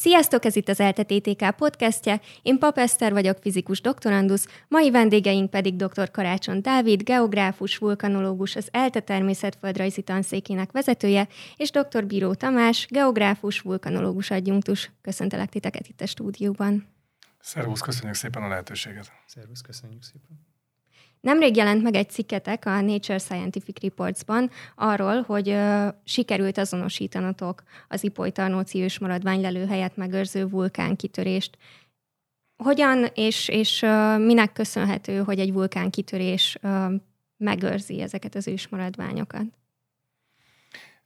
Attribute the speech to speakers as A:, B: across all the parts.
A: Sziasztok, ez itt az ELTE TTK podcastje. Én Pap Eszter vagyok, fizikus doktorandusz, mai vendégeink pedig dr. Karácson Dávid, geográfus, vulkanológus, az ELTE természetföldrajzi tanszékének vezetője, és dr. Bíró Tamás, geográfus, vulkanológus adjunktus. Köszöntelek titeket itt a stúdióban.
B: Szervusz, köszönjük szépen a lehetőséget.
C: Szervusz, köszönjük szépen.
A: Nemrég jelent meg egy cikketek a Nature Scientific Reports-ban arról, hogy ö, sikerült azonosítanatok az Ipoly-Tarnóci ősmaradvány lelőhelyet megőrző vulkánkitörést. Hogyan és, és ö, minek köszönhető, hogy egy vulkánkitörés ö, megőrzi ezeket az ősmaradványokat?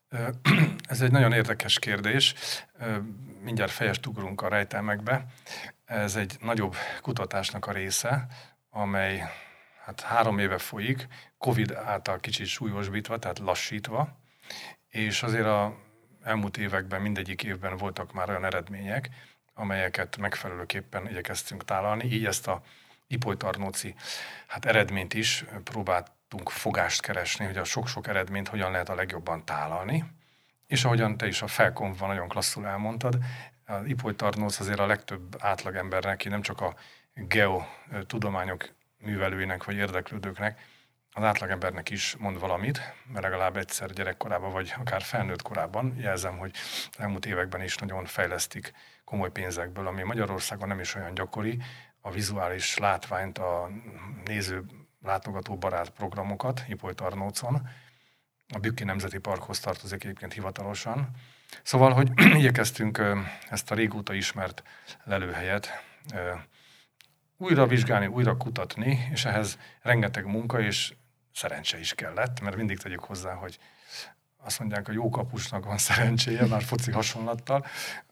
B: Ez egy nagyon érdekes kérdés. Mindjárt fejest ugrunk a rejtelmekbe. Ez egy nagyobb kutatásnak a része, amely hát három éve folyik, Covid által kicsit súlyosbítva, tehát lassítva, és azért a elmúlt években mindegyik évben voltak már olyan eredmények, amelyeket megfelelőképpen igyekeztünk tálalni, így ezt a ipolytarnóci hát eredményt is próbáltunk fogást keresni, hogy a sok-sok eredményt hogyan lehet a legjobban tálalni. És ahogyan te is a felkonfban nagyon klasszul elmondtad, az ipolytarnóc azért a legtöbb átlagembernek, nem csak a geotudományok művelőinek vagy érdeklődőknek, az átlagembernek is mond valamit, mert legalább egyszer gyerekkorában, vagy akár felnőtt korában jelzem, hogy elmúlt években is nagyon fejlesztik komoly pénzekből, ami Magyarországon nem is olyan gyakori, a vizuális látványt, a néző látogató barát programokat Ipoly Tarnócon. A Bükki Nemzeti Parkhoz tartozik egyébként hivatalosan. Szóval, hogy igyekeztünk ezt a régóta ismert lelőhelyet újra vizsgálni, újra kutatni, és ehhez rengeteg munka és szerencse is kellett, mert mindig tegyük hozzá, hogy azt mondják, a jó kapusnak van szerencséje, már foci hasonlattal.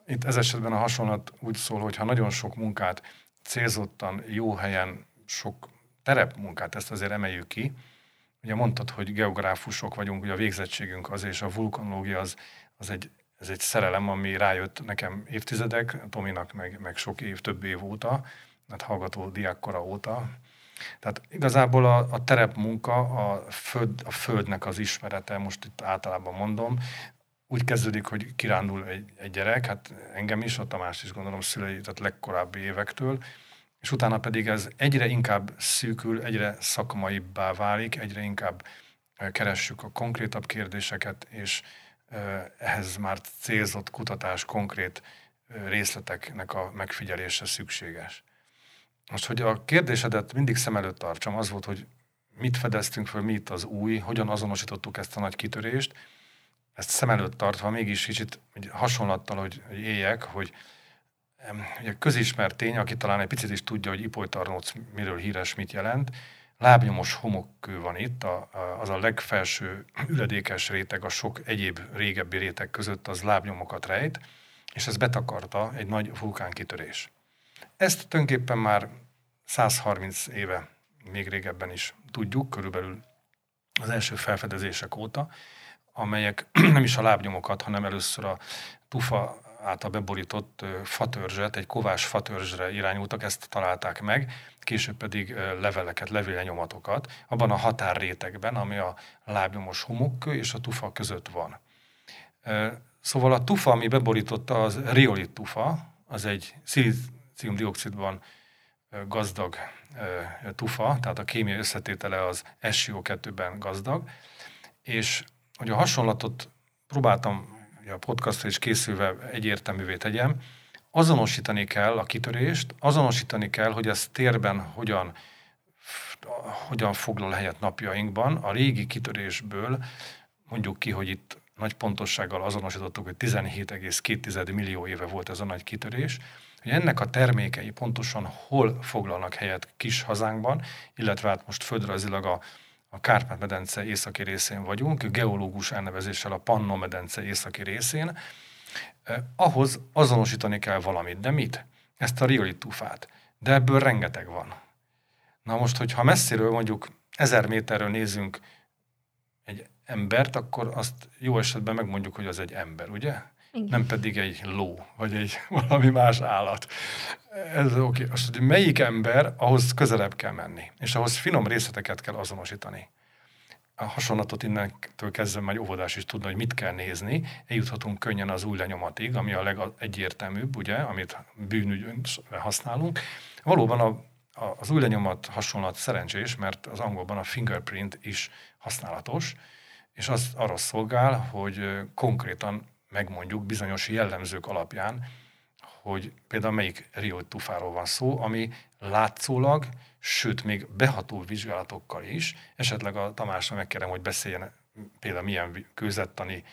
B: Itt ez esetben a hasonlat úgy szól, hogy ha nagyon sok munkát célzottan, jó helyen, sok terepmunkát, ezt azért emeljük ki. Ugye mondtad, hogy geográfusok vagyunk, ugye a végzettségünk az, és a vulkanológia az, az egy, ez egy szerelem, ami rájött nekem évtizedek, Tominak meg, meg sok év, több év óta, hát hallgató diákkora óta. Tehát igazából a, a terepmunka, a, föld, a földnek az ismerete, most itt általában mondom, úgy kezdődik, hogy kirándul egy, egy gyerek, hát engem is, a Tamás is gondolom szülei, tehát legkorábbi évektől, és utána pedig ez egyre inkább szűkül, egyre szakmaibbá válik, egyre inkább keressük a konkrétabb kérdéseket, és ehhez már célzott kutatás, konkrét részleteknek a megfigyelése szükséges. Most, hogy a kérdésedet mindig szem előtt tartsam, az volt, hogy mit fedeztünk föl, mi itt az új, hogyan azonosítottuk ezt a nagy kitörést, ezt szem előtt tartva mégis kicsit hasonlattal, hogy, hogy éljek, hogy ugye közismert tény, aki talán egy picit is tudja, hogy Ipolytarnóc miről híres, mit jelent, lábnyomos homokkő van itt, a, a, az a legfelső üledékes réteg, a sok egyéb régebbi réteg között az lábnyomokat rejt, és ez betakarta egy nagy vulkánkitörés. Ezt tulajdonképpen már 130 éve, még régebben is tudjuk, körülbelül az első felfedezések óta, amelyek nem is a lábnyomokat, hanem először a tufa által beborított fatörzset, egy kovás fatörzsre irányultak, ezt találták meg, később pedig leveleket, levélnyomatokat, abban a határrétegben, ami a lábnyomos homokkő és a tufa között van. Szóval a tufa, ami beborította, az riolit tufa, az egy szilícium-dioxidban gazdag tufa, tehát a kémiai összetétele az SiO2-ben gazdag, és hogy a hasonlatot próbáltam a podcastra is készülve egyértelművé tegyem, azonosítani kell a kitörést, azonosítani kell, hogy ez térben hogyan, hogyan foglal helyet napjainkban. A régi kitörésből mondjuk ki, hogy itt nagy pontossággal azonosítottuk, hogy 17,2 millió éve volt ez a nagy kitörés, hogy ennek a termékei pontosan hol foglalnak helyet kis hazánkban, illetve hát most földrajzilag a, a Kárpát-medence északi részén vagyunk, geológus elnevezéssel a Pannon-medence északi részén, eh, ahhoz azonosítani kell valamit. De mit? Ezt a riolitufát. De ebből rengeteg van. Na most, hogyha messziről mondjuk ezer méterről nézünk egy embert, akkor azt jó esetben megmondjuk, hogy az egy ember, ugye? Igen. nem pedig egy ló, vagy egy valami más állat. Ez oké. Okay. Azt, hogy melyik ember, ahhoz közelebb kell menni, és ahhoz finom részleteket kell azonosítani. a hasonlatot innentől kezdve már óvodás is tudna, hogy mit kell nézni. Eljuthatunk könnyen az új lenyomatig, ami a legegyértelműbb, ugye, amit bűnügyön használunk. Valóban a, az új lenyomat hasonlat szerencsés, mert az angolban a fingerprint is használatos, és az arra szolgál, hogy konkrétan megmondjuk bizonyos jellemzők alapján, hogy például melyik Rio tufáról van szó, ami látszólag, sőt még beható vizsgálatokkal is, esetleg a Tamásra megkérem, hogy beszéljen például milyen kőzettani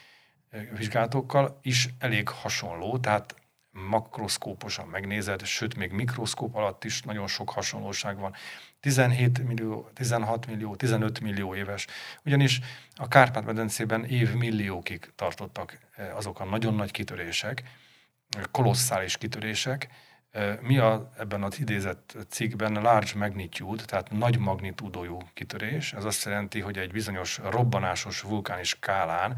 B: vizsgálatokkal is elég hasonló, tehát makroszkóposan megnézed, sőt még mikroszkóp alatt is nagyon sok hasonlóság van. 17 millió, 16 millió, 15 millió éves. Ugyanis a Kárpát-medencében évmilliókig tartottak azok a nagyon nagy kitörések, kolosszális kitörések. Mi a, ebben az idézett cikkben large magnitude, tehát nagy magnitúdójú kitörés. Ez azt jelenti, hogy egy bizonyos robbanásos vulkáni skálán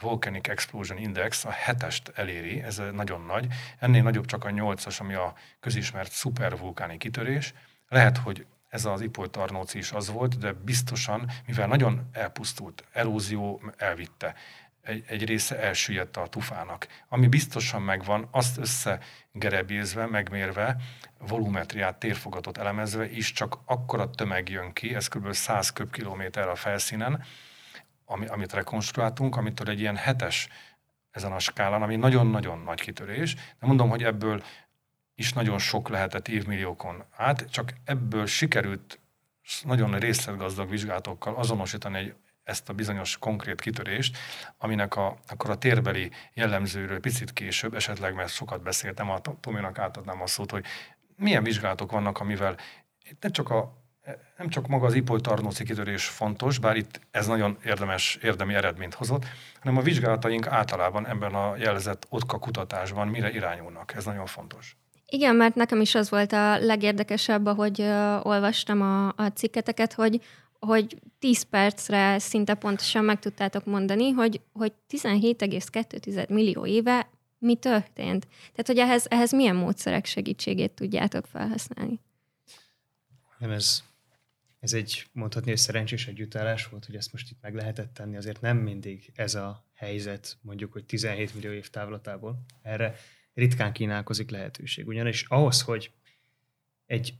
B: Volcanic Explosion Index a hetest eléri, ez nagyon nagy. Ennél nagyobb csak a nyolcas, ami a közismert szupervulkáni kitörés. Lehet, hogy ez az Ipoly Tarnóci is az volt, de biztosan, mivel nagyon elpusztult, erózió elvitte, egy, egy része elsüllyedt a tufának. Ami biztosan megvan, azt összegerebézve, megmérve, volumetriát, térfogatot elemezve is csak akkora tömeg jön ki, ez kb. 100 köbkilométer a felszínen, ami, amit rekonstruáltunk, amitől egy ilyen hetes ezen a skálán, ami nagyon-nagyon nagy kitörés, de mondom, hogy ebből is nagyon sok lehetett évmilliókon át, csak ebből sikerült nagyon részletgazdag vizsgálatokkal azonosítani egy, ezt a bizonyos konkrét kitörést, aminek a, akkor a térbeli jellemzőről picit később, esetleg mert sokat beszéltem, a Tominak átadnám a szót, hogy milyen vizsgálatok vannak, amivel ne csak a nem csak maga az ipoly tarnóci kitörés fontos, bár itt ez nagyon érdemes, érdemi eredményt hozott, hanem a vizsgálataink általában ebben a jelzett otka kutatásban mire irányulnak. Ez nagyon fontos.
A: Igen, mert nekem is az volt a legérdekesebb, ahogy uh, olvastam a, a cikketeket, hogy hogy 10 percre szinte pontosan meg tudtátok mondani, hogy, hogy 17,2 millió éve mi történt. Tehát, hogy ehhez, ehhez milyen módszerek segítségét tudjátok felhasználni?
C: Nem, ez ez egy mondhatni, hogy szerencsés együttállás volt, hogy ezt most itt meg lehetett tenni. Azért nem mindig ez a helyzet, mondjuk, hogy 17 millió év távlatából. Erre ritkán kínálkozik lehetőség. Ugyanis ahhoz, hogy egy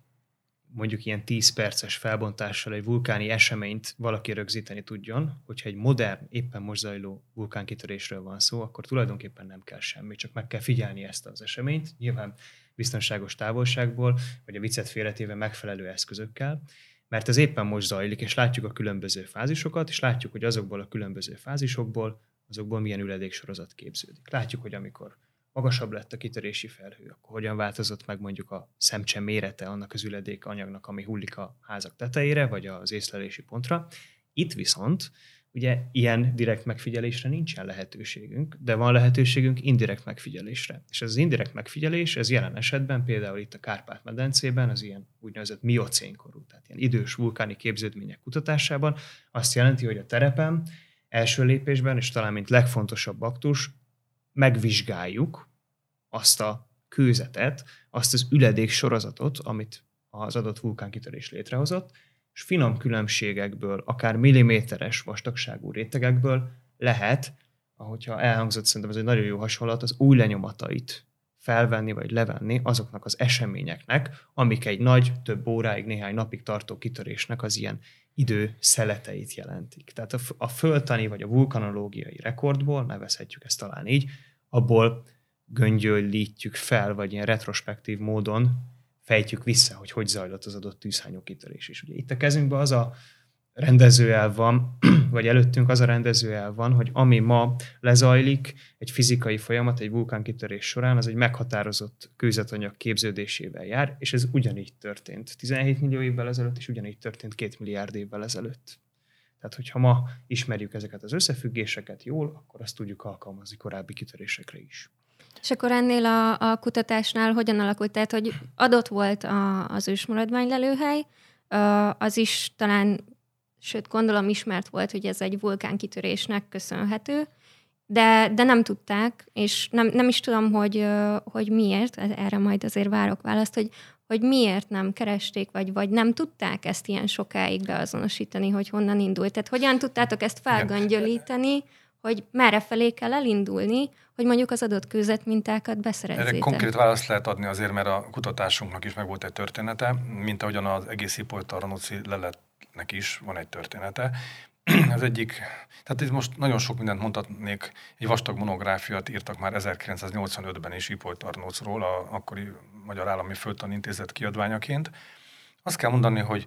C: mondjuk ilyen 10 perces felbontással egy vulkáni eseményt valaki rögzíteni tudjon, hogyha egy modern, éppen most zajló vulkánkitörésről van szó, akkor tulajdonképpen nem kell semmi, csak meg kell figyelni ezt az eseményt, nyilván biztonságos távolságból, vagy a viccet félretéve megfelelő eszközökkel, mert ez éppen most zajlik, és látjuk a különböző fázisokat, és látjuk, hogy azokból a különböző fázisokból, azokból milyen üledéksorozat képződik. Látjuk, hogy amikor magasabb lett a kitörési felhő, akkor hogyan változott meg mondjuk a szemcse mérete annak az üledék anyagnak, ami hullik a házak tetejére, vagy az észlelési pontra. Itt viszont Ugye ilyen direkt megfigyelésre nincsen lehetőségünk, de van lehetőségünk indirekt megfigyelésre. És ez az indirekt megfigyelés, ez jelen esetben például itt a Kárpát-medencében, az ilyen úgynevezett miocénkorú, tehát ilyen idős vulkáni képződmények kutatásában azt jelenti, hogy a terepen első lépésben, és talán mint legfontosabb aktus, megvizsgáljuk azt a kőzetet, azt az üledék sorozatot, amit az adott vulkánkitörés létrehozott, és finom különbségekből, akár milliméteres vastagságú rétegekből lehet, ahogyha elhangzott, szerintem ez egy nagyon jó hasonlat, az új lenyomatait felvenni vagy levenni azoknak az eseményeknek, amik egy nagy, több óráig, néhány napig tartó kitörésnek az ilyen idő szeleteit jelentik. Tehát a, a föltani vagy a vulkanológiai rekordból, nevezhetjük ezt talán így, abból göngyölítjük fel, vagy ilyen retrospektív módon fejtjük vissza, hogy hogy zajlott az adott tűzhányó kitörés is. Ugye itt a kezünkben az a rendezőel van, vagy előttünk az a rendezőel van, hogy ami ma lezajlik, egy fizikai folyamat, egy vulkánkitörés során, az egy meghatározott kőzetanyag képződésével jár, és ez ugyanígy történt 17 millió évvel ezelőtt, és ugyanígy történt 2 milliárd évvel ezelőtt. Tehát, hogyha ma ismerjük ezeket az összefüggéseket jól, akkor azt tudjuk alkalmazni korábbi kitörésekre is.
A: És akkor ennél a, a kutatásnál hogyan alakult? Tehát, hogy adott volt a, az ősmaradványlelőhely, az is talán, sőt gondolom ismert volt, hogy ez egy vulkánkitörésnek köszönhető, de, de nem tudták, és nem, nem is tudom, hogy, hogy miért, erre majd azért várok választ, hogy, hogy miért nem keresték, vagy, vagy nem tudták ezt ilyen sokáig beazonosítani, hogy honnan indult. Tehát hogyan tudtátok ezt felgöngyölíteni, hogy merre felé kell elindulni, hogy mondjuk az adott kőzetmintákat beszerezzétek?
B: Erre konkrét választ lehet adni azért, mert a kutatásunknak is meg volt egy története, mint ahogyan az egész Ipolytarnoci leletnek is van egy története. Az egyik, tehát itt most nagyon sok mindent mondhatnék, egy vastag monográfiát írtak már 1985-ben is Ipolytarnócról, a akkori Magyar Állami Földtani Intézet kiadványaként. Azt kell mondani, hogy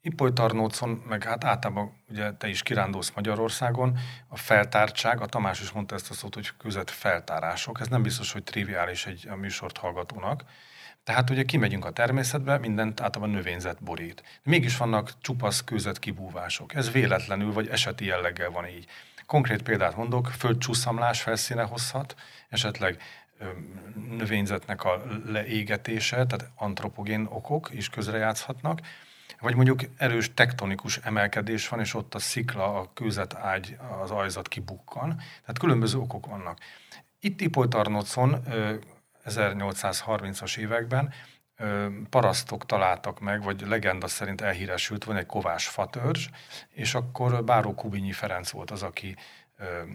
B: Ipolytarnócon, meg hát általában ugye te is kirándulsz Magyarországon, a feltártság, a Tamás is mondta ezt a szót, hogy között feltárások, ez nem biztos, hogy triviális egy a műsort hallgatónak. Tehát ugye kimegyünk a természetbe, mindent általában növényzet borít. Mégis vannak csupasz kőzet kibúvások. Ez véletlenül vagy eseti jelleggel van így. Konkrét példát mondok, földcsúszamlás felszíne hozhat, esetleg növényzetnek a leégetése, tehát antropogén okok is közrejátszhatnak, vagy mondjuk erős tektonikus emelkedés van, és ott a szikla, a kőzet ágy, az ajzat kibukkan. Tehát különböző okok vannak. Itt Ipolytarnocon 1830-as években parasztok találtak meg, vagy legenda szerint elhíresült, van egy kovás fatörzs, és akkor Báró Kubinyi Ferenc volt az, aki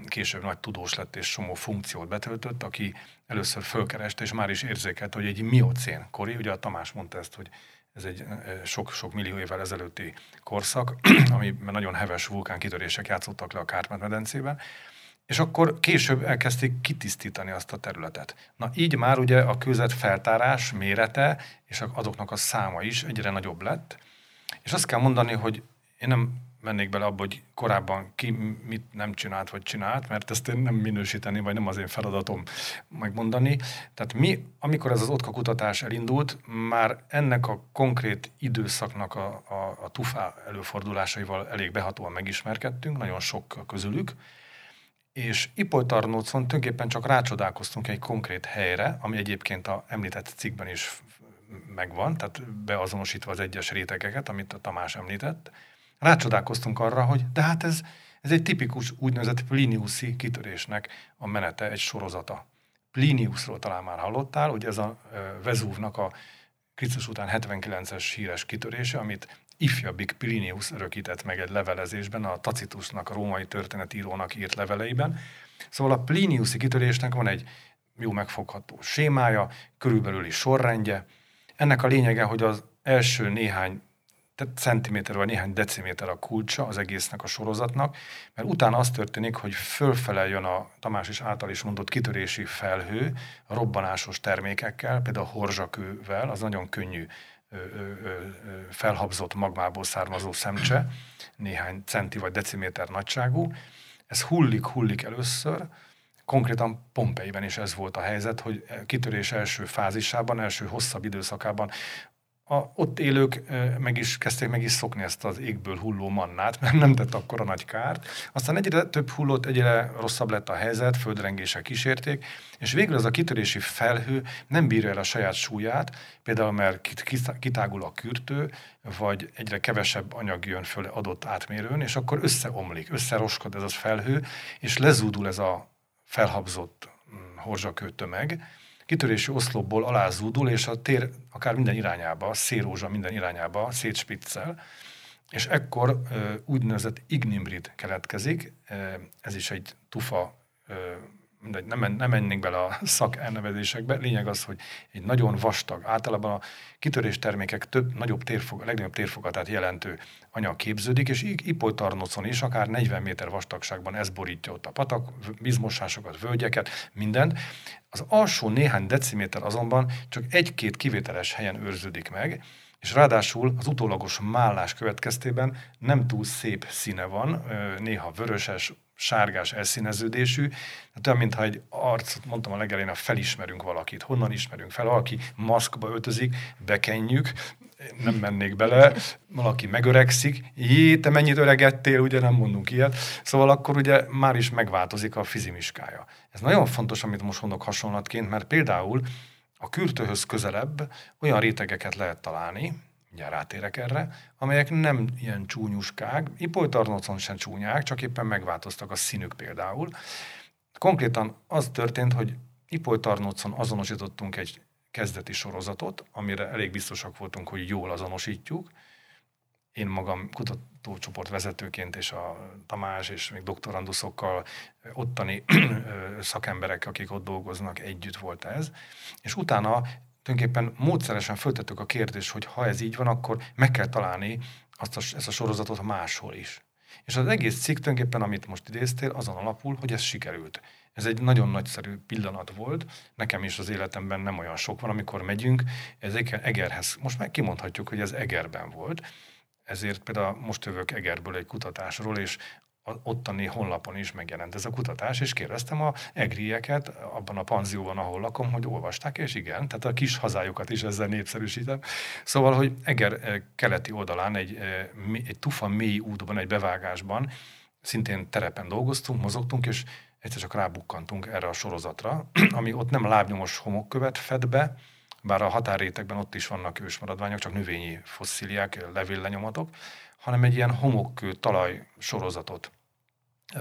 B: később nagy tudós lett és somó funkciót betöltött, aki először fölkereste, és már is érzékelt, hogy egy miocén kori, ugye a Tamás mondta ezt, hogy ez egy sok-sok millió évvel ezelőtti korszak, amiben nagyon heves vulkánkitörések játszottak le a Kárpát-medencében, és akkor később elkezdték kitisztítani azt a területet. Na így már ugye a kőzet feltárás mérete és azoknak a száma is egyre nagyobb lett, és azt kell mondani, hogy én nem mennék bele abba, hogy korábban ki mit nem csinált, vagy csinált, mert ezt én nem minősíteni, vagy nem az én feladatom megmondani. Tehát mi, amikor ez az OTKA kutatás elindult, már ennek a konkrét időszaknak a, a, a tufá előfordulásaival elég behatóan megismerkedtünk, nagyon sok közülük, és Ipolytarnócon tulajdonképpen csak rácsodálkoztunk egy konkrét helyre, ami egyébként a említett cikkben is megvan, tehát beazonosítva az egyes rétegeket, amit a Tamás említett, rácsodálkoztunk arra, hogy de hát ez, ez egy tipikus úgynevezett Pliniuszi kitörésnek a menete, egy sorozata. Pliniusról talán már hallottál, hogy ez a Vezúvnak a Krisztus után 79-es híres kitörése, amit ifjabbik Plinius örökített meg egy levelezésben, a Tacitusnak, a római történetírónak írt leveleiben. Szóval a Pliniuszi kitörésnek van egy jó megfogható sémája, körülbelül is sorrendje. Ennek a lényege, hogy az első néhány tehát centiméter vagy néhány deciméter a kulcsa az egésznek a sorozatnak, mert utána az történik, hogy fölfele jön a Tamás is által is mondott kitörési felhő, a robbanásos termékekkel, például a horzsakővel, az nagyon könnyű felhabzott magmából származó szemcse, néhány centi vagy deciméter nagyságú. Ez hullik-hullik először, konkrétan Pompeiben is ez volt a helyzet, hogy kitörés első fázisában, első hosszabb időszakában a ott élők meg is kezdték meg is szokni ezt az égből hulló mannát, mert nem tett akkor a nagy kárt. Aztán egyre több hullott, egyre rosszabb lett a helyzet, földrengések kísérték, és végül az a kitörési felhő nem bírja el a saját súlyát, például mert kitágul a kürtő, vagy egyre kevesebb anyag jön föl adott átmérőn, és akkor összeomlik, összeroskod ez a felhő, és lezúdul ez a felhabzott mm, horzsakő tömeg, kitörési oszlopból alázúdul, és a tér akár minden irányába, szérózsa minden irányába szétspiccel, és ekkor úgynevezett ignimrid keletkezik, ez is egy tufa mindegy, nem, nem mennénk bele a szak elnevezésekbe. Lényeg az, hogy egy nagyon vastag, általában a kitörés termékek több, nagyobb térfog, legnagyobb térfogatát jelentő anyag képződik, és Ipolytarnocon is akár 40 méter vastagságban ez borítja ott a patak, vízmosásokat, völgyeket, mindent. Az alsó néhány deciméter azonban csak egy-két kivételes helyen őrződik meg, és ráadásul az utólagos mállás következtében nem túl szép színe van, néha vöröses, sárgás elszíneződésű, tehát olyan, mintha egy arc, mondtam a legelején, a felismerünk valakit. Honnan ismerünk fel? Valaki maszkba öltözik, bekenjük, nem mennék bele, valaki megöregszik, jé, te mennyit öregettél, ugye nem mondunk ilyet, szóval akkor ugye már is megváltozik a fizimiskája. Ez nagyon fontos, amit most mondok hasonlatként, mert például a kürtőhöz közelebb olyan rétegeket lehet találni, mindjárt rátérek erre, amelyek nem ilyen csúnyuskák, ipolytarnocon sem csúnyák, csak éppen megváltoztak a színük például. Konkrétan az történt, hogy ipolytarnocon azonosítottunk egy kezdeti sorozatot, amire elég biztosak voltunk, hogy jól azonosítjuk. Én magam kutatócsoport vezetőként és a Tamás és még doktoranduszokkal ottani szakemberek, akik ott dolgoznak, együtt volt ez. És utána tulajdonképpen módszeresen föltettük a kérdést, hogy ha ez így van, akkor meg kell találni azt a, ezt a sorozatot máshol is. És az egész cikk tulajdonképpen, amit most idéztél, azon alapul, hogy ez sikerült. Ez egy nagyon nagyszerű pillanat volt. Nekem is az életemben nem olyan sok van, amikor megyünk, ez Egerhez. Most már kimondhatjuk, hogy ez Egerben volt. Ezért például most jövök Egerből egy kutatásról, és ottani honlapon is megjelent ez a kutatás, és kérdeztem a egrieket abban a panzióban, ahol lakom, hogy olvasták, és igen, tehát a kis hazájukat is ezzel népszerűsítem. Szóval, hogy Eger eh, keleti oldalán egy, eh, egy tufa mély útban, egy bevágásban, szintén terepen dolgoztunk, mozogtunk, és egyszer csak rábukkantunk erre a sorozatra, ami ott nem lábnyomos homokkövet fed be, bár a határrétegben ott is vannak ősmaradványok, csak növényi fosszíliák, levéllenyomatok, hanem egy ilyen homokkő talaj sorozatot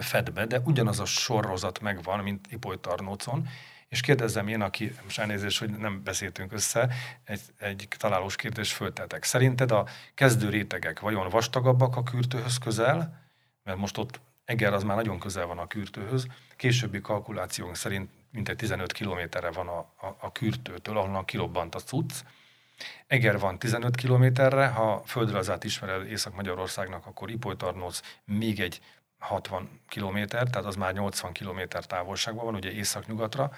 B: fed be, de ugyanaz a sorozat megvan, mint Ipoly Tarnócon, és kérdezzem én, aki, most elnézést, hogy nem beszéltünk össze, egy, egy találós kérdést föltetek. Szerinted a kezdő rétegek vajon vastagabbak a kürtőhöz közel, mert most ott Eger az már nagyon közel van a kürtőhöz, későbbi kalkulációnk szerint mintegy 15 kilométerre van a, a, a kürtőtől, ahonnan kilobbant a cucc. Eger van 15 kilométerre, ha földrajzát ismered Észak-Magyarországnak, akkor Ipolytarnóc még egy 60 kilométer, tehát az már 80 kilométer távolságban van, ugye észak-nyugatra.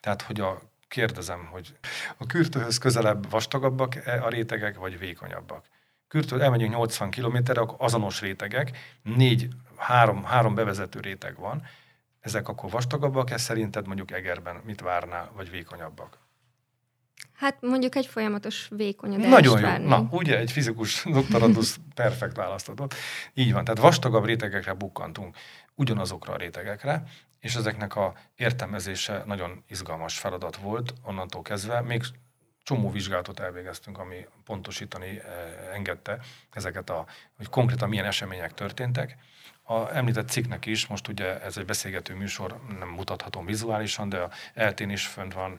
B: Tehát, hogy a kérdezem, hogy a kürtőhöz közelebb vastagabbak a rétegek, vagy vékonyabbak? Kürtől elmegyünk 80 kilométerre, akkor azonos rétegek, négy, három, három bevezető réteg van, ezek akkor vastagabbak-e szerinted mondjuk Egerben mit várnál, vagy vékonyabbak?
A: Hát mondjuk egy folyamatos vékonyodást
B: Nagyon jó. Várni. Na, ugye egy fizikus doktorandusz perfekt választatott. Így van, tehát vastagabb rétegekre bukkantunk, ugyanazokra a rétegekre, és ezeknek a értelmezése nagyon izgalmas feladat volt onnantól kezdve. Még csomó vizsgálatot elvégeztünk, ami pontosítani eh, engedte ezeket a, hogy konkrétan milyen események történtek. A említett cikknek is, most ugye ez egy beszélgető műsor, nem mutathatom vizuálisan, de a eltén is fönt van,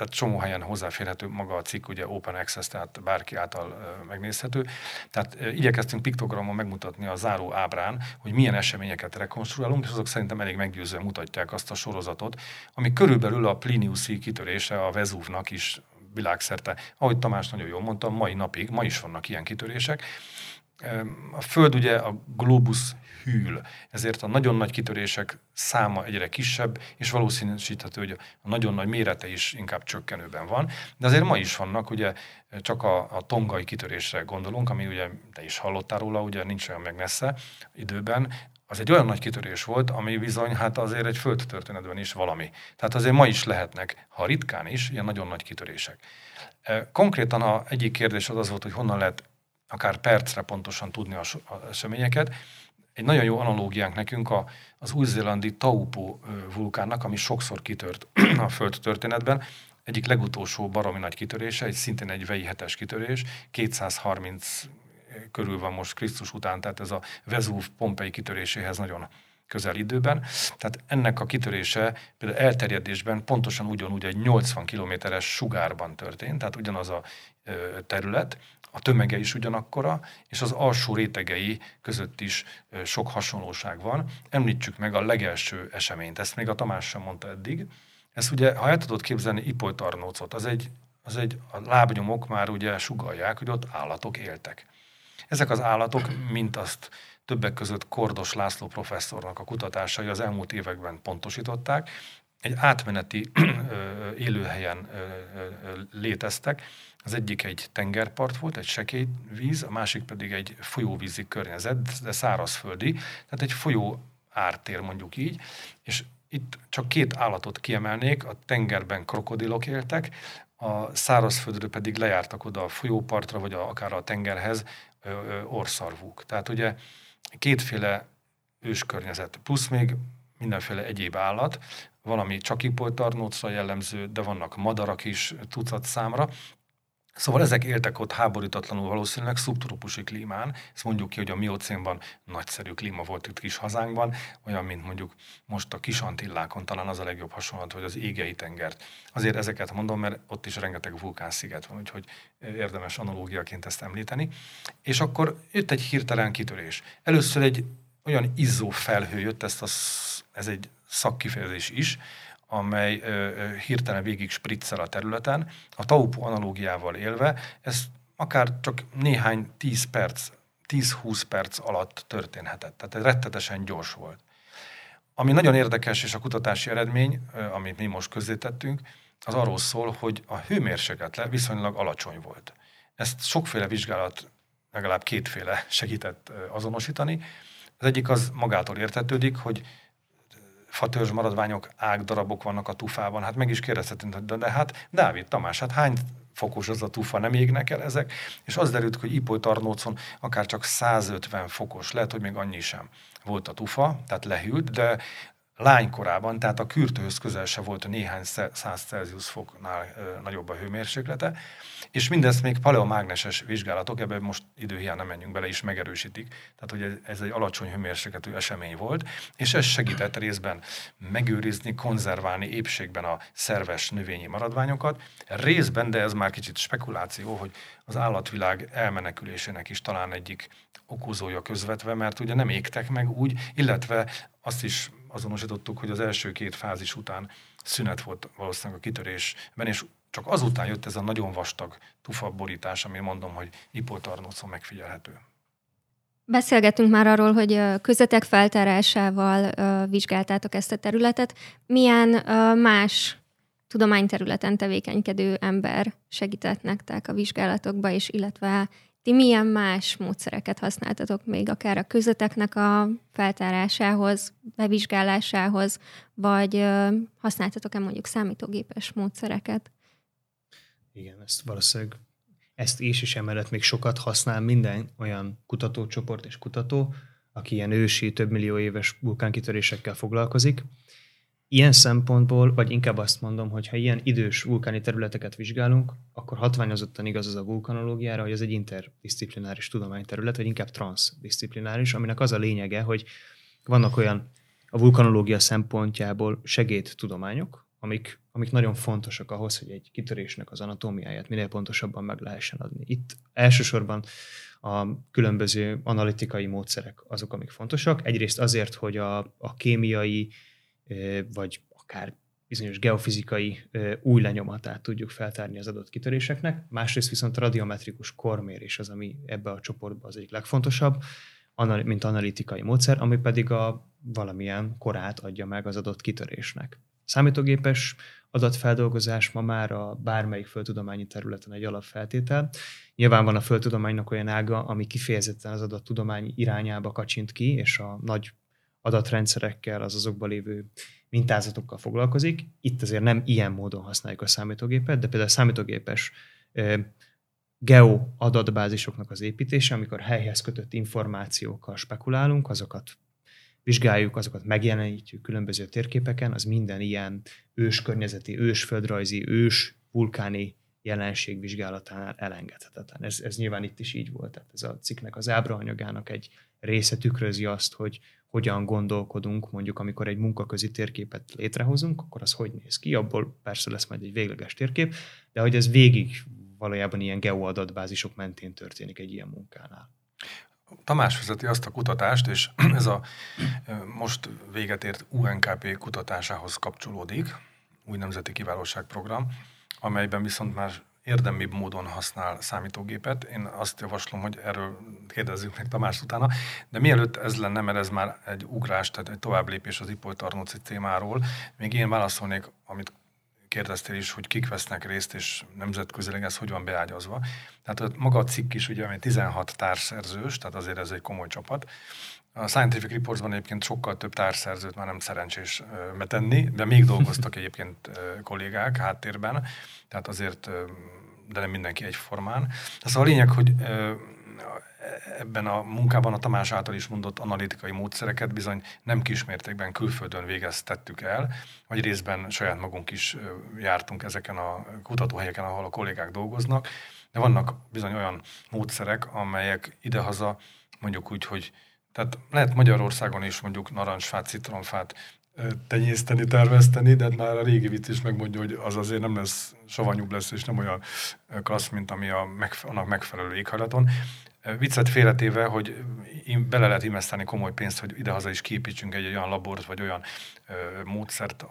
B: tehát csomó helyen hozzáférhető maga a cikk, ugye open access, tehát bárki által megnézhető. Tehát igyekeztünk piktogramon megmutatni a záró ábrán, hogy milyen eseményeket rekonstruálunk, és azok szerintem elég meggyőzően mutatják azt a sorozatot, ami körülbelül a Pliniuszi kitörése a Vezúvnak is világszerte. Ahogy Tamás nagyon jól mondta, mai napig, ma is vannak ilyen kitörések. A Föld ugye a globus hűl, ezért a nagyon nagy kitörések száma egyre kisebb, és valószínűsíthető, hogy a nagyon nagy mérete is inkább csökkenőben van. De azért ma is vannak, ugye csak a, a tongai kitörésre gondolunk, ami ugye te is hallottál róla, ugye nincs olyan meg messze időben, az egy olyan nagy kitörés volt, ami bizony hát azért egy földtörténetben is valami. Tehát azért ma is lehetnek, ha ritkán is, ilyen nagyon nagy kitörések. Konkrétan a egyik kérdés az az volt, hogy honnan lehet akár percre pontosan tudni a, a eseményeket. Egy nagyon jó analógiánk nekünk a, az új-zélandi Taupo vulkánnak, ami sokszor kitört a Föld történetben. Egyik legutolsó baromi nagy kitörése, egy szintén egy vei hetes kitörés, 230 körül van most Krisztus után, tehát ez a Vezúv Pompei kitöréséhez nagyon közel időben. Tehát ennek a kitörése például elterjedésben pontosan ugyanúgy egy 80 kilométeres sugárban történt, tehát ugyanaz a terület, a tömege is ugyanakkora, és az alsó rétegei között is sok hasonlóság van. Említsük meg a legelső eseményt, ezt még a Tamás sem mondta eddig. Ez ugye, ha el tudod képzelni Ipolytarnócot, az egy, az egy, a lábnyomok már ugye sugalják, hogy ott állatok éltek. Ezek az állatok, mint azt többek között Kordos László professzornak a kutatásai az elmúlt években pontosították, egy átmeneti élőhelyen léteztek. Az egyik egy tengerpart volt, egy sekély víz, a másik pedig egy folyóvízi környezet, de szárazföldi, tehát egy folyó ártér mondjuk így, és itt csak két állatot kiemelnék, a tengerben krokodilok éltek, a szárazföldről pedig lejártak oda a folyópartra, vagy akár a tengerhez orszarvúk. Tehát ugye kétféle őskörnyezet, plusz még mindenféle egyéb állat, valami csak Ipolytarnócra jellemző, de vannak madarak is tucat számra. Szóval ezek éltek ott háborítatlanul valószínűleg szubtrópusi klímán. Ezt mondjuk ki, hogy a miocénban nagyszerű klíma volt itt kis hazánkban, olyan, mint mondjuk most a kis Antillákon, talán az a legjobb hasonlat, vagy az égei tengert. Azért ezeket mondom, mert ott is rengeteg vulkánsziget van, úgyhogy érdemes analógiaként ezt említeni. És akkor jött egy hirtelen kitörés. Először egy olyan izzó felhő jött, ezt a, ez egy szakkifejezés is, amely ö, hirtelen végig spriccel a területen, a taupu analógiával élve, ez akár csak néhány 10 perc, 10-20 perc alatt történhetett. Tehát ez rettetesen gyors volt. Ami nagyon érdekes, és a kutatási eredmény, amit mi most közzétettünk, az arról szól, hogy a hőmérséklet viszonylag alacsony volt. Ezt sokféle vizsgálat, legalább kétféle segített azonosítani. Az egyik az magától értetődik, hogy fatörzs maradványok, ágdarabok vannak a tufában. Hát meg is kérdezhetünk, de, de hát Dávid Tamás, hát hány fokos az a tufa, nem égnek el ezek? És az derült, hogy Ipoly Tarnócon akár csak 150 fokos, lehet, hogy még annyi sem volt a tufa, tehát lehűlt, de lánykorában, tehát a kürtőhöz közel se volt néhány száz Celsius foknál nagyobb a hőmérséklete, és mindezt még paleomágneses vizsgálatok, ebben most időhiány nem menjünk bele, is megerősítik, tehát hogy ez egy alacsony hőmérsékletű esemény volt, és ez segített részben megőrizni, konzerválni épségben a szerves növényi maradványokat, részben, de ez már kicsit spekuláció, hogy az állatvilág elmenekülésének is talán egyik okozója közvetve, mert ugye nem égtek meg úgy, illetve azt is azonosítottuk, hogy az első két fázis után szünet volt valószínűleg a kitörésben, és csak azután jött ez a nagyon vastag tufaborítás, ami mondom, hogy ipoltarnócon megfigyelhető.
A: Beszélgettünk már arról, hogy közöttek feltárásával vizsgáltátok ezt a területet. Milyen más tudományterületen tevékenykedő ember segített nektek a vizsgálatokba, és illetve ti milyen más módszereket használtatok még, akár a közöteknek a feltárásához, bevizsgálásához, vagy használtatok-e mondjuk számítógépes módszereket?
C: Igen, ezt valószínűleg ezt is, és emellett még sokat használ minden olyan kutatócsoport és kutató, aki ilyen ősi, több millió éves vulkánkitörésekkel foglalkozik. Ilyen szempontból, vagy inkább azt mondom, hogy ha ilyen idős vulkáni területeket vizsgálunk, akkor hatványozottan igaz az a vulkanológiára, hogy ez egy interdisziplináris tudományterület, vagy inkább transdisziplináris, aminek az a lényege, hogy vannak olyan a vulkanológia szempontjából segédtudományok, amik, amik nagyon fontosak ahhoz, hogy egy kitörésnek az anatómiáját minél pontosabban meg lehessen adni. Itt elsősorban a különböző analitikai módszerek azok, amik fontosak. Egyrészt azért, hogy a, a kémiai vagy akár bizonyos geofizikai új lenyomatát tudjuk feltárni az adott kitöréseknek. Másrészt viszont a radiometrikus kormérés az, ami ebbe a csoportba az egyik legfontosabb, mint analitikai módszer, ami pedig a valamilyen korát adja meg az adott kitörésnek. Számítógépes adatfeldolgozás ma már a bármelyik földtudományi területen egy alapfeltétel. Nyilván van a földtudománynak olyan ága, ami kifejezetten az adattudomány irányába kacsint ki, és a nagy adatrendszerekkel, az azokban lévő mintázatokkal foglalkozik. Itt azért nem ilyen módon használjuk a számítógépet, de például a számítógépes geo adatbázisoknak az építése, amikor helyhez kötött információkkal spekulálunk, azokat vizsgáljuk, azokat megjelenítjük különböző térképeken, az minden ilyen ős környezeti, ős földrajzi, ős vulkáni jelenség vizsgálatánál elengedhetetlen. Ez, ez nyilván itt is így volt. Tehát ez a cikknek az ábraanyagának egy része tükrözi azt, hogy hogyan gondolkodunk, mondjuk amikor egy munkaközi térképet létrehozunk, akkor az hogy néz ki, abból persze lesz majd egy végleges térkép, de hogy ez végig valójában ilyen geoadatbázisok mentén történik egy ilyen munkánál.
B: Tamás vezeti azt a kutatást, és ez a most véget ért UNKP kutatásához kapcsolódik, új nemzeti kiválóságprogram, amelyben viszont már érdemibb módon használ számítógépet. Én azt javaslom, hogy erről kérdezzük meg Tamás utána, de mielőtt ez lenne, mert ez már egy ugrás, tehát egy tovább lépés az Ipoly Tarnóci témáról, még én válaszolnék, amit kérdeztél is, hogy kik vesznek részt, és nemzetközileg ez hogy van beágyazva. Tehát maga a cikk is ugye, ami 16 társszerzős, tehát azért ez egy komoly csapat. A Scientific Reportsban egyébként sokkal több társszerzőt már nem szerencsés betenni, de még dolgoztak egyébként kollégák háttérben, tehát azért, de nem mindenki egyformán. Szóval a lényeg, hogy ebben a munkában a Tamás által is mondott analitikai módszereket bizony nem kismértékben külföldön végeztettük el, vagy részben saját magunk is jártunk ezeken a kutatóhelyeken, ahol a kollégák dolgoznak, De vannak bizony olyan módszerek, amelyek idehaza mondjuk úgy, hogy tehát lehet Magyarországon is mondjuk narancsfát, citromfát tenyészteni, terveszteni, de már a régi vicc is megmondja, hogy az azért nem lesz savanyúbb lesz, és nem olyan klassz, mint ami a annak megfelelő éghajlaton. Viccet félretéve, hogy bele lehet investálni komoly pénzt, hogy idehaza is képítsünk egy olyan labort, vagy olyan módszert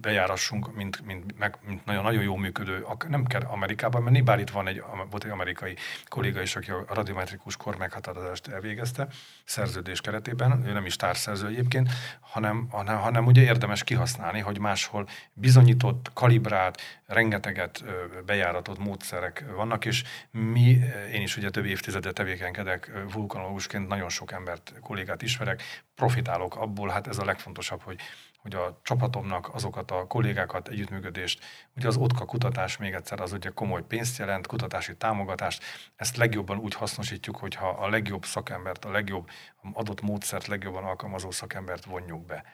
B: bejárassunk, mint, mint, meg, mint nagyon, nagyon jó működő, nem kell Amerikában menni, bár itt van egy, volt egy amerikai kolléga is, aki a radiometrikus kor meghatározást elvégezte szerződés keretében, ő nem is társzerző egyébként, hanem, hanem, hanem ugye érdemes kihasználni, hogy máshol bizonyított, kalibrált, rengeteget bejáratott módszerek vannak, és mi, én is ugye több évtizede tevékenykedek vulkanológusként, nagyon sok embert, kollégát ismerek, profitálok abból, hát ez a legfontosabb, hogy, hogy a csapatomnak azokat a kollégákat, együttműködést, ugye az OTKA kutatás még egyszer az ugye komoly pénzt jelent, kutatási támogatást, ezt legjobban úgy hasznosítjuk, hogyha a legjobb szakembert, a legjobb adott módszert, legjobban alkalmazó szakembert vonjuk be.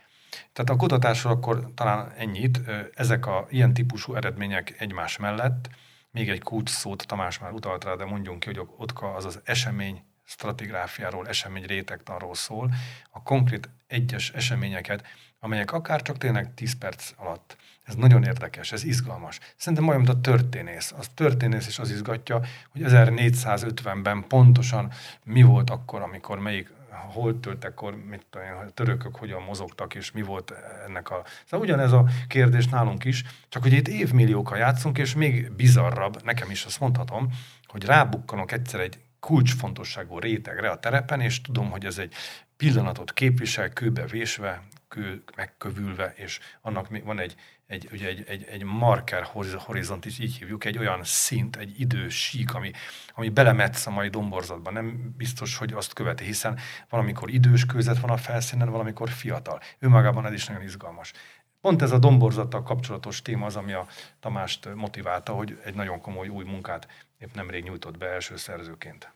B: Tehát a kutatásról akkor talán ennyit. Ezek a ilyen típusú eredmények egymás mellett, még egy kulcs szót Tamás már utalt rá, de mondjunk ki, hogy OTKA az az esemény stratigráfiáról, esemény rétegtanról szól, a konkrét egyes eseményeket, amelyek akár csak tényleg 10 perc alatt. Ez nagyon érdekes, ez izgalmas. Szerintem olyan, mint a történész. Az történész is az izgatja, hogy 1450-ben pontosan mi volt akkor, amikor melyik hol töltekkor, mit tudom a törökök hogyan mozogtak, és mi volt ennek a... Szóval ugyanez a kérdés nálunk is, csak hogy itt évmilliókkal játszunk, és még bizarrabb, nekem is azt mondhatom, hogy rábukkanok egyszer egy kulcsfontosságú rétegre a terepen, és tudom, hogy ez egy pillanatot képvisel, kőbe vésve, kő megkövülve, és annak van egy, egy, ugye egy, egy, egy marker horizont is így hívjuk, egy olyan szint, egy idős sík, ami, ami belemetsz a mai domborzatba. Nem biztos, hogy azt követi, hiszen valamikor idős kőzet van a felszínen, valamikor fiatal. Önmagában ez is nagyon izgalmas. Pont ez a domborzattal kapcsolatos téma az, ami a Tamást motiválta, hogy egy nagyon komoly új munkát épp nemrég nyújtott be első szerzőként.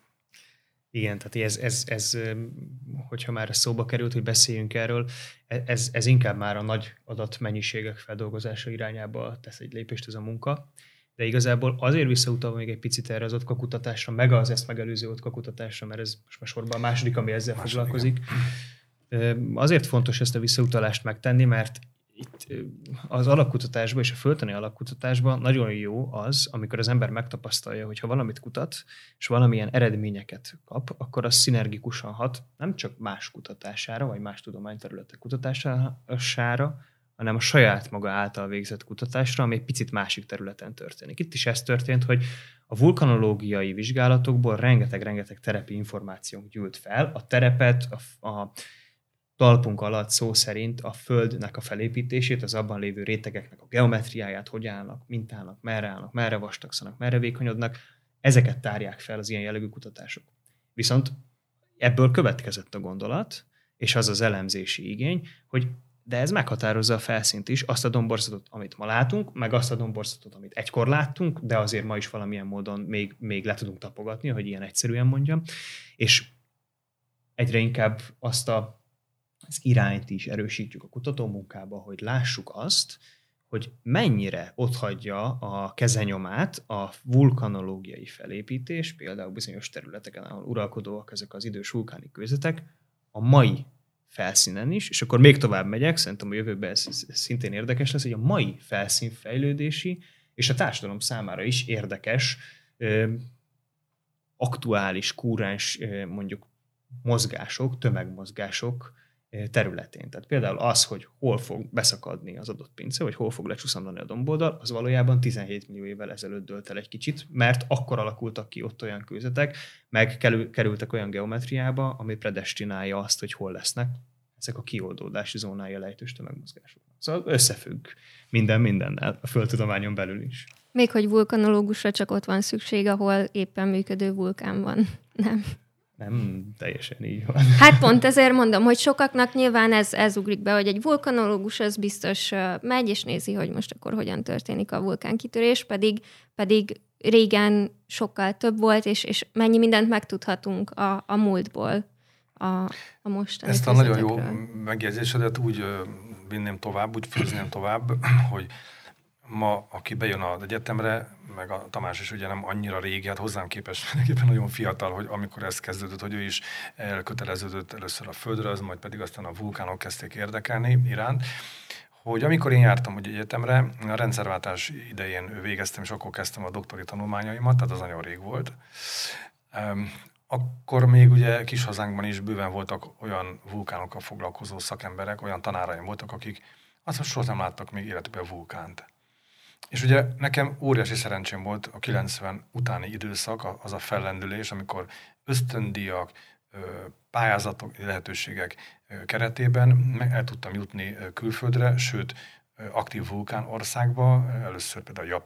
C: Igen, tehát ez, ez, ez, hogyha már szóba került, hogy beszéljünk erről, e, ez, ez inkább már a nagy adatmennyiségek feldolgozása irányába tesz egy lépést ez a munka. De igazából azért visszautalva még egy picit erre az otka kutatásra, meg az ezt megelőző otka kutatásra, mert ez most már sorban a második, ami ezzel második. foglalkozik. Azért fontos ezt a visszautalást megtenni, mert itt az alapkutatásban és a földtani alapkutatásban nagyon jó az, amikor az ember megtapasztalja, hogy ha valamit kutat, és valamilyen eredményeket kap, akkor az szinergikusan hat nem csak más kutatására, vagy más tudományterületek kutatására, hanem a saját maga által végzett kutatásra, ami egy picit másik területen történik. Itt is ez történt, hogy a vulkanológiai vizsgálatokból rengeteg-rengeteg terepi információnk gyűlt fel, a terepet, a, a talpunk alatt szó szerint a Földnek a felépítését, az abban lévő rétegeknek a geometriáját, hogy állnak, mint állnak, merre állnak, merre vastagszanak, merre vékonyodnak, ezeket tárják fel az ilyen jellegű kutatások. Viszont ebből következett a gondolat, és az az elemzési igény, hogy de ez meghatározza a felszínt is, azt a domborzatot, amit ma látunk, meg azt a domborzatot, amit egykor láttunk, de azért ma is valamilyen módon még, még le tudunk tapogatni, hogy ilyen egyszerűen mondjam, és egyre inkább azt a az irányt is erősítjük a kutatómunkába, hogy lássuk azt, hogy mennyire otthagyja a kezenyomát a vulkanológiai felépítés, például bizonyos területeken, ahol uralkodóak ezek az idős vulkáni kőzetek, a mai felszínen is, és akkor még tovább megyek, szerintem a jövőben ez, szintén érdekes lesz, hogy a mai felszínfejlődési és a társadalom számára is érdekes, aktuális, kúráns mondjuk mozgások, tömegmozgások területén. Tehát például az, hogy hol fog beszakadni az adott pince, vagy hol fog lecsúszamlani a domboldal, az valójában 17 millió évvel ezelőtt dölt el egy kicsit, mert akkor alakultak ki ott olyan kőzetek, meg kerültek olyan geometriába, ami predestinálja azt, hogy hol lesznek ezek a kioldódási zónája lejtős tömegmozgások. Szóval összefügg minden mindennel, a földtudományon belül is.
A: Még hogy vulkanológusra csak ott van szükség, ahol éppen működő vulkán van, nem?
C: Nem teljesen így van.
A: Hát pont ezért mondom, hogy sokaknak nyilván ez, ez ugrik be, hogy egy vulkanológus az biztos megy és nézi, hogy most akkor hogyan történik a vulkánkitörés, pedig, pedig régen sokkal több volt, és, és mennyi mindent megtudhatunk a, a múltból a, a mostani
B: Ezt a nagyon jó megjegyzésedet úgy vinném tovább, úgy főzném tovább, hogy ma, aki bejön az egyetemre, meg a Tamás is ugye nem annyira régi, hát hozzám képest mindenképpen nagyon fiatal, hogy amikor ez kezdődött, hogy ő is elköteleződött először a földre, az majd pedig aztán a vulkánok kezdték érdekelni iránt, hogy amikor én jártam hogy egyetemre, a rendszerváltás idején végeztem, és akkor kezdtem a doktori tanulmányaimat, tehát az nagyon rég volt. Akkor még ugye kis hazánkban is bőven voltak olyan vulkánokkal foglalkozó szakemberek, olyan tanáraim voltak, akik azt soha nem láttak még életükben vulkánt. És ugye nekem óriási szerencsém volt a 90 utáni időszak, az a fellendülés, amikor ösztöndiak, pályázatok, lehetőségek keretében el tudtam jutni külföldre, sőt, aktív vulkán országba, először például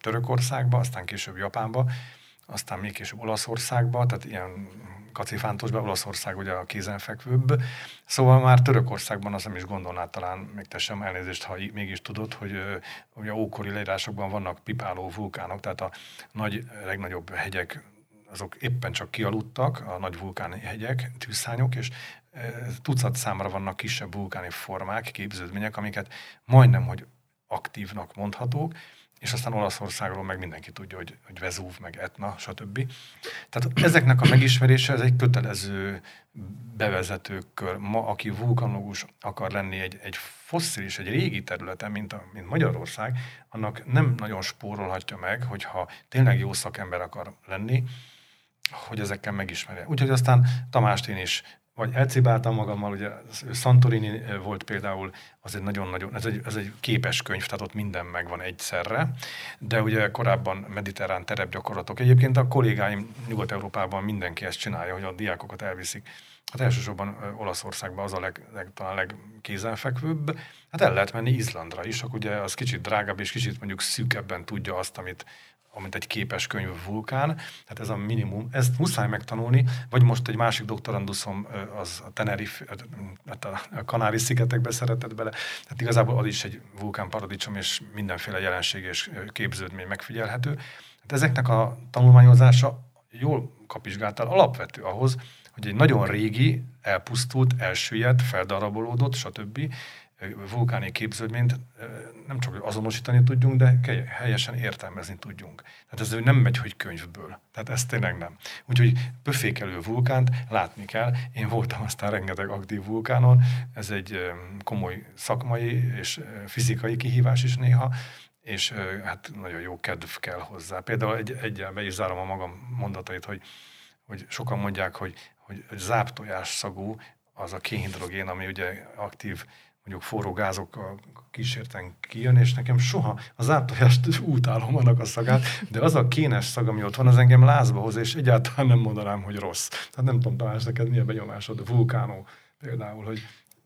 B: Törökországba, aztán később Japánba, aztán még később Olaszországba, tehát ilyen kacifántosban, Olaszország ugye a kézenfekvőbb. Szóval már Törökországban azt nem is gondolnád talán, még te sem elnézést, ha mégis tudod, hogy ugye ókori leírásokban vannak pipáló vulkánok, tehát a nagy, legnagyobb hegyek azok éppen csak kialudtak, a nagy vulkáni hegyek, tűzszányok, és tucat számra vannak kisebb vulkáni formák, képződmények, amiket majdnem, hogy aktívnak mondhatók, és aztán Olaszországról meg mindenki tudja, hogy, hogy Vezúv, meg Etna, stb. Tehát ezeknek a megismerése, ez egy kötelező bevezetőkör. Ma, aki vulkanológus akar lenni egy, egy fosszilis, egy régi területen, mint, a, mint Magyarország, annak nem nagyon spórolhatja meg, hogyha tényleg jó szakember akar lenni, hogy ezekkel megismerje. Úgyhogy aztán Tamást én is vagy elcibáltam magammal, ugye Santorini volt például, az egy nagyon-nagyon, ez egy, ez egy képes könyv, tehát ott minden megvan egyszerre, de ugye korábban mediterrán terepgyakorlatok. Egyébként a kollégáim Nyugat-Európában mindenki ezt csinálja, hogy a diákokat elviszik. Hát elsősorban Olaszországban az a leg, leg, talán legkézenfekvőbb. Hát el lehet menni Izlandra is, akkor ugye az kicsit drágább és kicsit mondjuk szűkebben tudja azt, amit amit egy képes könyv vulkán, tehát ez a minimum, ezt muszáj megtanulni, vagy most egy másik doktoranduszom az a Tenerife, hát a Kanári-szigetekbe szeretett bele, tehát igazából az is egy vulkán paradicsom, és mindenféle jelenség és képződmény megfigyelhető. Hát ezeknek a tanulmányozása jól kapizsgáltál alapvető ahhoz, hogy egy nagyon régi, elpusztult, elsüllyedt, feldarabolódott, stb vulkáni képződményt nem csak azonosítani tudjunk, de helyesen értelmezni tudjunk. Tehát ez nem megy, hogy könyvből. Tehát ez tényleg nem. Úgyhogy pöfékelő vulkánt látni kell. Én voltam aztán rengeteg aktív vulkánon, ez egy komoly szakmai és fizikai kihívás is néha, és hát nagyon jó kedv kell hozzá. Például egy, egyel be is zárom a magam mondatait, hogy, hogy sokan mondják, hogy, hogy záptojás szagú az a kéhidrogén, ami ugye aktív mondjuk forró gázokkal kísérten kijön, és nekem soha az átojást utálom annak a szagát, de az a kénes szag, ami ott van, az engem lázba hoz, és egyáltalán nem mondanám, hogy rossz. Tehát nem tudom, Tamás, neked milyen benyomásod, vulkánó például, hogy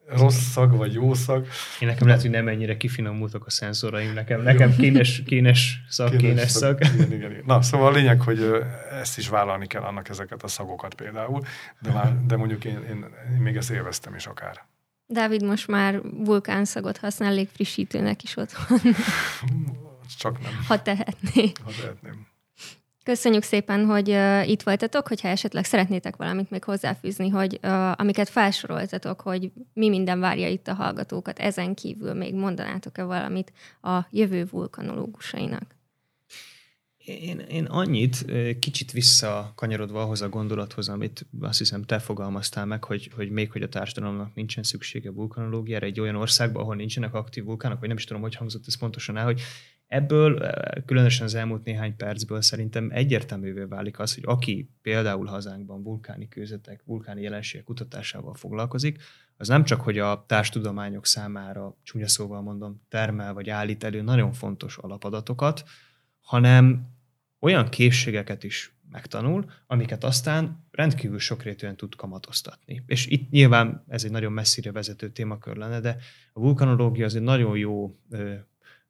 B: rossz szag, vagy jó szag.
C: Én nekem lehet, hogy nem ennyire kifinomultak a szenzoraim, nekem, nekem kénes, kénes szag, kénes, kénes szag. szag.
B: Igen, igen, igen. Na, szóval a lényeg, hogy ezt is vállalni kell annak ezeket a szagokat például, de, már, de mondjuk én, én, én még ezt élveztem is akár.
A: Dávid most már vulkánszagot használ légfrissítőnek is otthon.
B: Csak nem.
A: Ha tehetné.
B: Ha tehetném.
A: Köszönjük szépen, hogy uh, itt voltatok, hogyha esetleg szeretnétek valamit még hozzáfűzni, hogy uh, amiket felsoroltatok, hogy mi minden várja itt a hallgatókat, ezen kívül még mondanátok-e valamit a jövő vulkanológusainak?
C: Én, én annyit, kicsit visszakanyarodva ahhoz a gondolathoz, amit azt hiszem te fogalmaztál meg, hogy, hogy még hogy a társadalomnak nincsen szüksége vulkanológiára egy olyan országban, ahol nincsenek aktív vulkánok, vagy nem is tudom, hogy hangzott ez pontosan el, hogy ebből, különösen az elmúlt néhány percből szerintem egyértelművé válik az, hogy aki például hazánkban vulkáni kőzetek, vulkáni jelenségek kutatásával foglalkozik, az nem csak, hogy a társtudományok számára, csúnya szóval mondom, termel vagy állít elő nagyon fontos alapadatokat, hanem olyan készségeket is megtanul, amiket aztán rendkívül sokrétűen tud kamatoztatni. És itt nyilván ez egy nagyon messzire vezető témakör lenne, de a vulkanológia az egy nagyon jó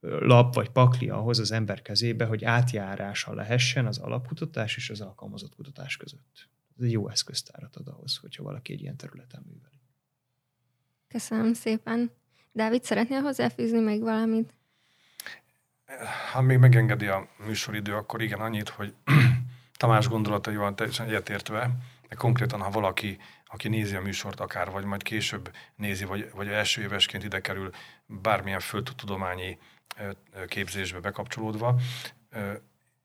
C: lap vagy pakli ahhoz az ember kezébe, hogy átjárása lehessen az alapkutatás és az alkalmazott kutatás között. Ez egy jó eszköztárat ad ahhoz, hogyha valaki egy ilyen területen műveli.
A: Köszönöm szépen. Dávid, szeretnél hozzáfűzni még valamit?
B: Ha még megengedi a műsoridő, akkor igen, annyit, hogy Tamás gondolataival teljesen egyetértve, de konkrétan, ha valaki, aki nézi a műsort akár, vagy majd később nézi, vagy, vagy első évesként ide kerül bármilyen földtudományi képzésbe bekapcsolódva,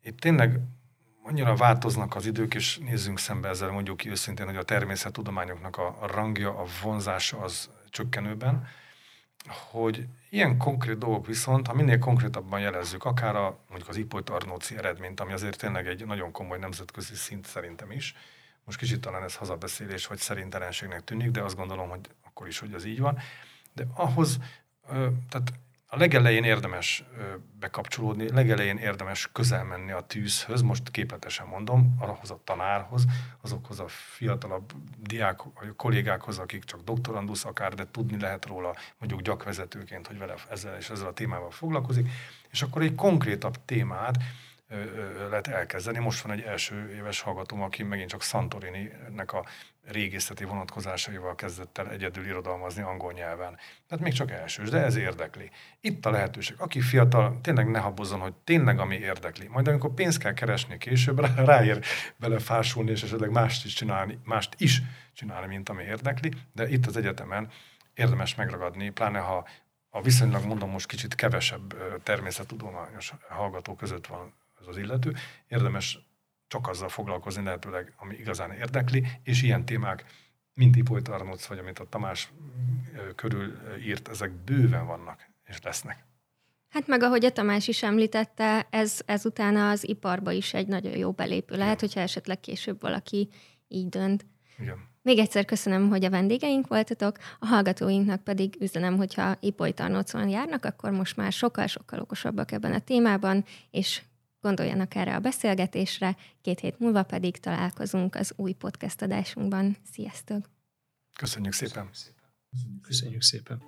B: itt tényleg annyira változnak az idők, és nézzünk szembe ezzel mondjuk ki őszintén, hogy a természettudományoknak a, rangja, a vonzása az csökkenőben, hogy ilyen konkrét dolgok viszont, ha minél konkrétabban jelezzük, akár a, mondjuk az Ipoly Arnóci eredményt, ami azért tényleg egy nagyon komoly nemzetközi szint szerintem is, most kicsit talán ez hazabeszélés, vagy szerintelenségnek tűnik, de azt gondolom, hogy akkor is, hogy az így van. De ahhoz, tehát a legelején érdemes bekapcsolódni, legelején érdemes közel menni a tűzhöz, most képletesen mondom, ahhoz a tanárhoz, azokhoz a fiatalabb diák, kollégákhoz, akik csak doktorandusz akár, de tudni lehet róla mondjuk gyakvezetőként, hogy vele ezzel és ezzel a témával foglalkozik, és akkor egy konkrétabb témát, lehet elkezdeni. Most van egy első éves hallgatóm, aki megint csak Santorini-nek a régészeti vonatkozásaival kezdett el egyedül irodalmazni angol nyelven. Tehát még csak elsős, de ez érdekli. Itt a lehetőség. Aki fiatal, tényleg ne habozzon, hogy tényleg ami érdekli. Majd amikor pénzt kell keresni később, rá, ráér bele fásulni, és esetleg mást is csinálni, mást is csinálni, mint ami érdekli, de itt az egyetemen érdemes megragadni, pláne ha a viszonylag mondom most kicsit kevesebb természettudományos hallgató között van ez az illető, érdemes csak azzal foglalkozni lehetőleg, ami igazán érdekli, és ilyen témák, mint Ipoly Tarnóc, vagy amit a Tamás körül írt, ezek bőven vannak és lesznek.
A: Hát meg ahogy a Tamás is említette, ez, ez utána az iparba is egy nagyon jó belépő lehet, Igen. hogyha esetleg később valaki így dönt.
B: Igen.
A: Még egyszer köszönöm, hogy a vendégeink voltatok, a hallgatóinknak pedig üzenem, hogyha Ipoly Tarnócon járnak, akkor most már sokkal-sokkal okosabbak ebben a témában, és Gondoljanak erre a beszélgetésre, két hét múlva pedig találkozunk az új podcast adásunkban. Sziasztok!
B: Köszönjük szépen!
C: Köszönjük szépen! Köszönjük szépen.